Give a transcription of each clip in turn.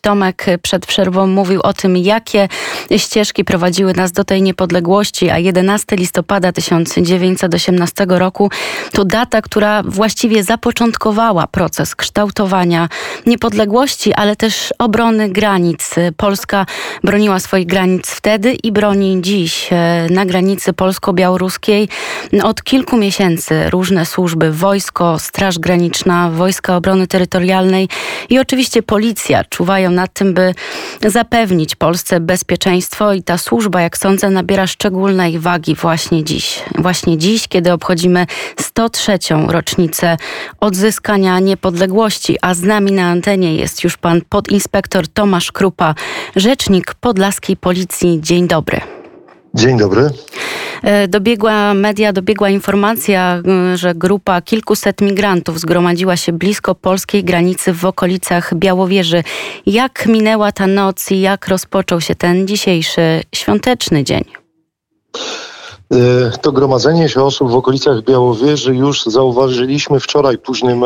Tomek przed przerwą mówił o tym, jakie ścieżki prowadziły nas do tej niepodległości, a 11 listopada 1918 roku to data, która właściwie zapoczątkowała proces kształtowania niepodległości, ale też obrony granic. Polska broniła swoich granic wtedy i broni dziś e, na granicy polsko-białoruskiej od kilku miesięcy różne służby, wojsko, Straż Graniczna, Wojska Obrony Terytorialnej i oczywiście policja czuwają nad tym, by zapewnić Polsce bezpieczeństwo i ta służba, jak sądzę, nabiera szczególnej wagi właśnie dziś. Właśnie dziś, kiedy obchodzimy 103. rocznicę odzyskania niepodległości, a z nami na antenie jest już pan podinspektor Tomasz Krupa, rzecznik Podlaskiej Policji. Dzień dobry. Dzień dobry. E, dobiegła media, dobiegła informacja, że grupa kilkuset migrantów zgromadziła się blisko polskiej granicy w okolicach Białowieży. Jak minęła ta noc i jak rozpoczął się ten dzisiejszy świąteczny dzień? E, to gromadzenie się osób w okolicach Białowieży już zauważyliśmy wczoraj późnym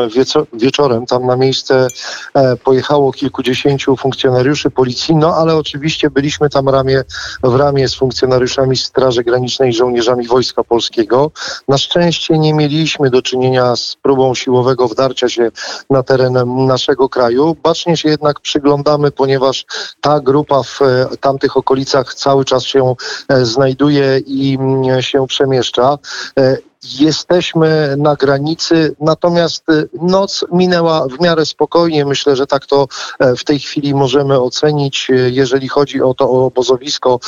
wieczorem. Tam na miejsce e, pojechało kilkudziesięciu funkcjonariuszy policji, no ale oczywiście byliśmy tam ramię w ramię z funkcjonariuszami Straży Granicznej i żołnierzami Wojska Polskiego. Na szczęście nie mieliśmy do czynienia z próbą siłowego wdarcia się na teren naszego kraju. Bacznie się jednak przyglądamy, ponieważ ta grupa w e, tamtych okolicach cały czas się znajduje i mm, się przemieszcza. E, jesteśmy na granicy, natomiast e, noc minęła w miarę spokojnie. Myślę, że tak to e, w tej chwili możemy ocenić. Jeżeli chodzi o to obozowisko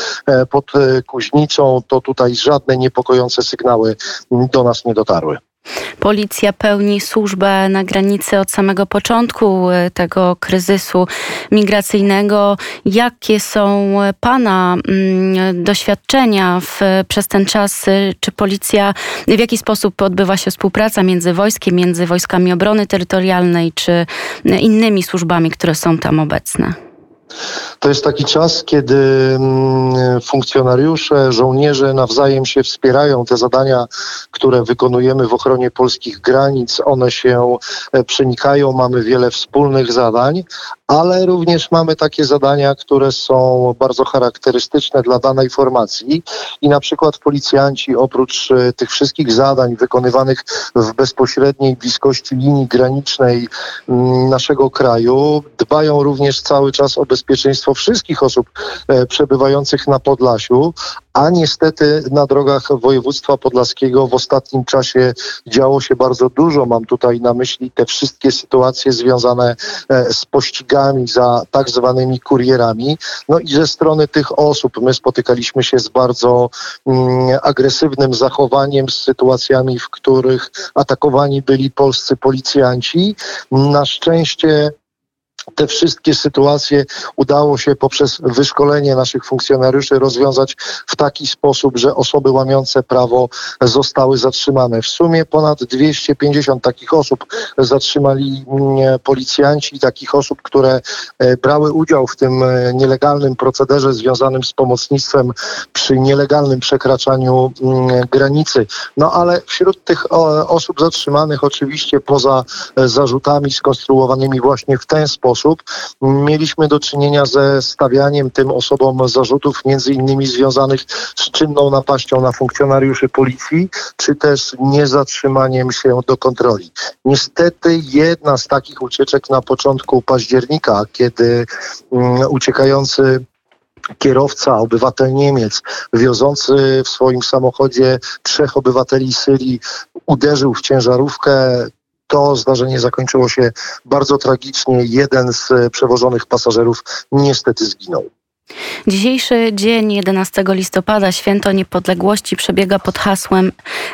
pod Kuźnicą, to tutaj żadne niepokojące sygnały do nas nie dotarły. Policja pełni służbę na granicy od samego początku e, tego kryzysu migracyjnego. Jakie są Pana mm, doświadczenia w, przez ten czas? Czy policja, w jaki sposób odbywa się współpraca między wojskiem, między wojskami obrony terytorialnej, czy innymi służbami, które są tam obecne? To jest taki czas, kiedy mm, funkcjonariusze, żołnierze nawzajem się wspierają. Te zadania, które wykonujemy w ochronie polskich granic, one się e, przenikają. Mamy wiele wspólnych zadań, ale również mamy takie zadania, które są bardzo charakterystyczne dla danej formacji. I na przykład policjanci, oprócz e, tych wszystkich zadań wykonywanych w bezpośredniej bliskości linii granicznej mm, naszego kraju, dbają również cały czas o bezpieczeństwo wszystkich osób e, przebywających na Podlasiu, a niestety na drogach województwa podlaskiego w ostatnim czasie działo się bardzo dużo. Mam tutaj na myśli te wszystkie sytuacje związane e, z pościgami za tak zwanymi kurierami. No i ze strony tych osób my spotykaliśmy się z bardzo mm, agresywnym zachowaniem, z sytuacjami, w których atakowani byli polscy policjanci. Na szczęście te wszystkie sytuacje udało się poprzez wyszkolenie naszych funkcjonariuszy rozwiązać w taki sposób, że osoby łamiące prawo zostały zatrzymane. W sumie ponad 250 takich osób zatrzymali mm, policjanci, takich osób, które e, brały udział w tym e, nielegalnym procederze związanym z pomocnictwem przy nielegalnym przekraczaniu mm, granicy. No ale wśród tych osób zatrzymanych oczywiście poza e, zarzutami skonstruowanymi właśnie w ten sposób, Mieliśmy do czynienia ze stawianiem tym osobom zarzutów między innymi związanych z czynną napaścią na funkcjonariuszy policji, czy też niezatrzymaniem się do kontroli. Niestety jedna z takich ucieczek na początku października, kiedy um, uciekający kierowca, obywatel Niemiec, wiozący w swoim samochodzie trzech obywateli Syrii, uderzył w ciężarówkę, to zdarzenie zakończyło się bardzo tragicznie. Jeden z przewożonych pasażerów niestety zginął. Dzisiejszy dzień 11 listopada, święto niepodległości, przebiega pod hasłem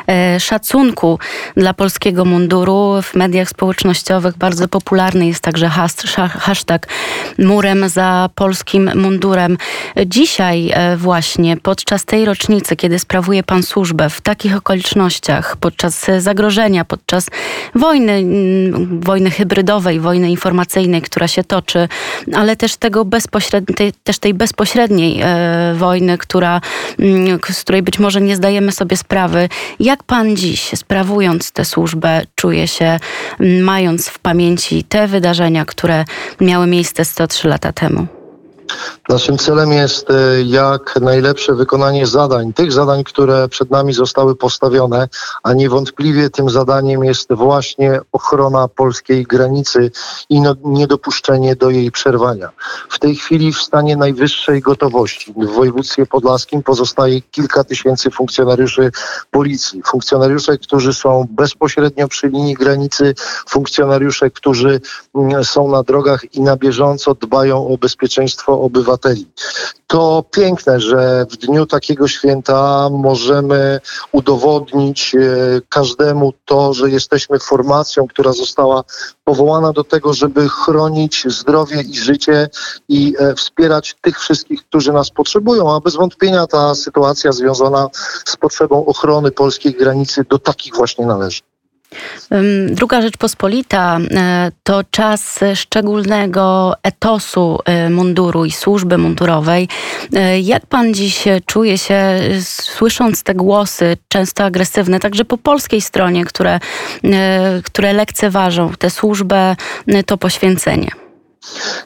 e, szacunku dla polskiego munduru. W mediach społecznościowych bardzo popularny jest także hashtag murem za polskim mundurem. Dzisiaj e, właśnie, podczas tej rocznicy, kiedy sprawuje pan służbę w takich okolicznościach, podczas zagrożenia, podczas wojny, wojny hybrydowej, wojny informacyjnej, która się toczy, ale też tego bezpośredniej, też tej bezpośredniej bezpośredniej wojny, która, mm, z której być może nie zdajemy sobie sprawy. Jak pan dziś, sprawując tę służbę, czuje się, mając w pamięci te wydarzenia, które miały miejsce 103 lata temu? Naszym celem jest e, jak najlepsze wykonanie zadań, tych zadań, które przed nami zostały postawione, a niewątpliwie tym zadaniem jest właśnie ochrona polskiej granicy i no, niedopuszczenie do jej przerwania. W tej chwili w stanie najwyższej gotowości w województwie podlaskim pozostaje kilka tysięcy funkcjonariuszy policji. Funkcjonariusze, którzy są bezpośrednio przy linii granicy, funkcjonariusze, którzy mm, są na drogach i na bieżąco dbają o bezpieczeństwo obywateli. To piękne, że w dniu takiego święta możemy udowodnić e, każdemu to, że jesteśmy formacją, która została powołana do tego, żeby chronić zdrowie i życie i e, wspierać tych wszystkich, którzy nas potrzebują. A bez wątpienia ta sytuacja związana z potrzebą ochrony polskiej granicy do takich właśnie należy. Druga Rzeczpospolita e, to czas szczególnego etosu e, munduru i służby mundurowej. E, jak pan dziś czuje się, słysząc te głosy, często agresywne, także po polskiej stronie, które, które lekceważą tę służbę, to poświęcenie?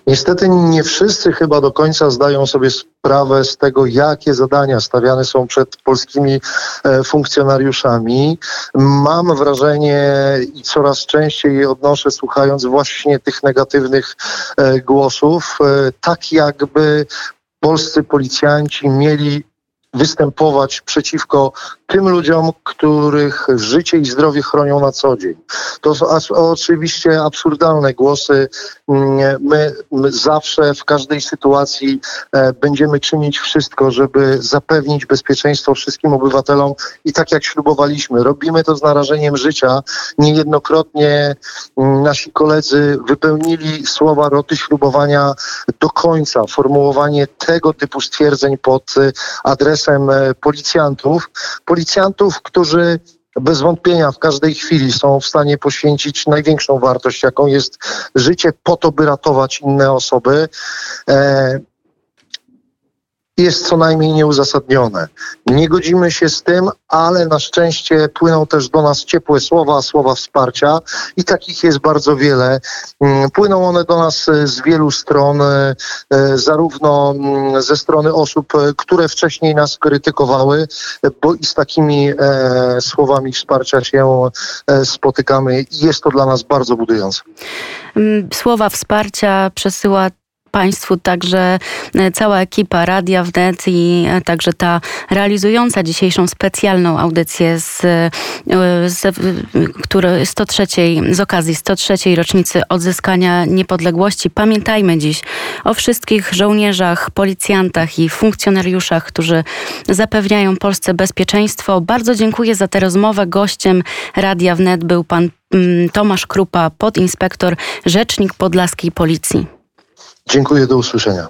Niestety nie wszyscy chyba do końca zdają sobie sprawę z tego, jakie zadania stawiane są przed polskimi e, funkcjonariuszami. Mam wrażenie i coraz częściej je odnoszę, słuchając właśnie tych negatywnych e, głosów, e, tak jakby polscy policjanci mieli występować przeciwko tym ludziom, których życie i zdrowie chronią na co dzień. To są oczywiście absurdalne głosy. Mm, my, my zawsze w każdej sytuacji e, będziemy czynić wszystko, żeby zapewnić bezpieczeństwo wszystkim obywatelom i tak jak ślubowaliśmy, robimy to z narażeniem życia. Niejednokrotnie mm, nasi koledzy wypełnili słowa roty ślubowania do końca. Formułowanie tego typu stwierdzeń pod e, adresem e, policjantów policjantów, którzy bez wątpienia w każdej chwili są w stanie poświęcić największą wartość, jaką jest życie, po to, by ratować inne osoby. E, jest co najmniej nieuzasadnione. Nie godzimy się z tym, ale na szczęście płyną też do nas ciepłe słowa, słowa wsparcia i takich jest bardzo wiele. Mm, płyną one do nas e, z wielu stron, e, e, zarówno mm, ze strony osób, które wcześniej nas krytykowały, bo i z takimi słowami wsparcia się spotykamy i jest to dla nas bardzo budujące. Mm, słowa wsparcia przesyła Państwu także e, cała ekipa Radia Wnet i e, także ta realizująca dzisiejszą specjalną audycję z, e, z, który 103, z okazji 103. rocznicy odzyskania niepodległości. Pamiętajmy dziś o wszystkich żołnierzach, policjantach i funkcjonariuszach, którzy zapewniają Polsce bezpieczeństwo. Bardzo dziękuję za tę rozmowę. Gościem Radia Wnet był pan mm, Tomasz Krupa, podinspektor, rzecznik Podlaskiej Policji. Dziękuję, do usłyszenia.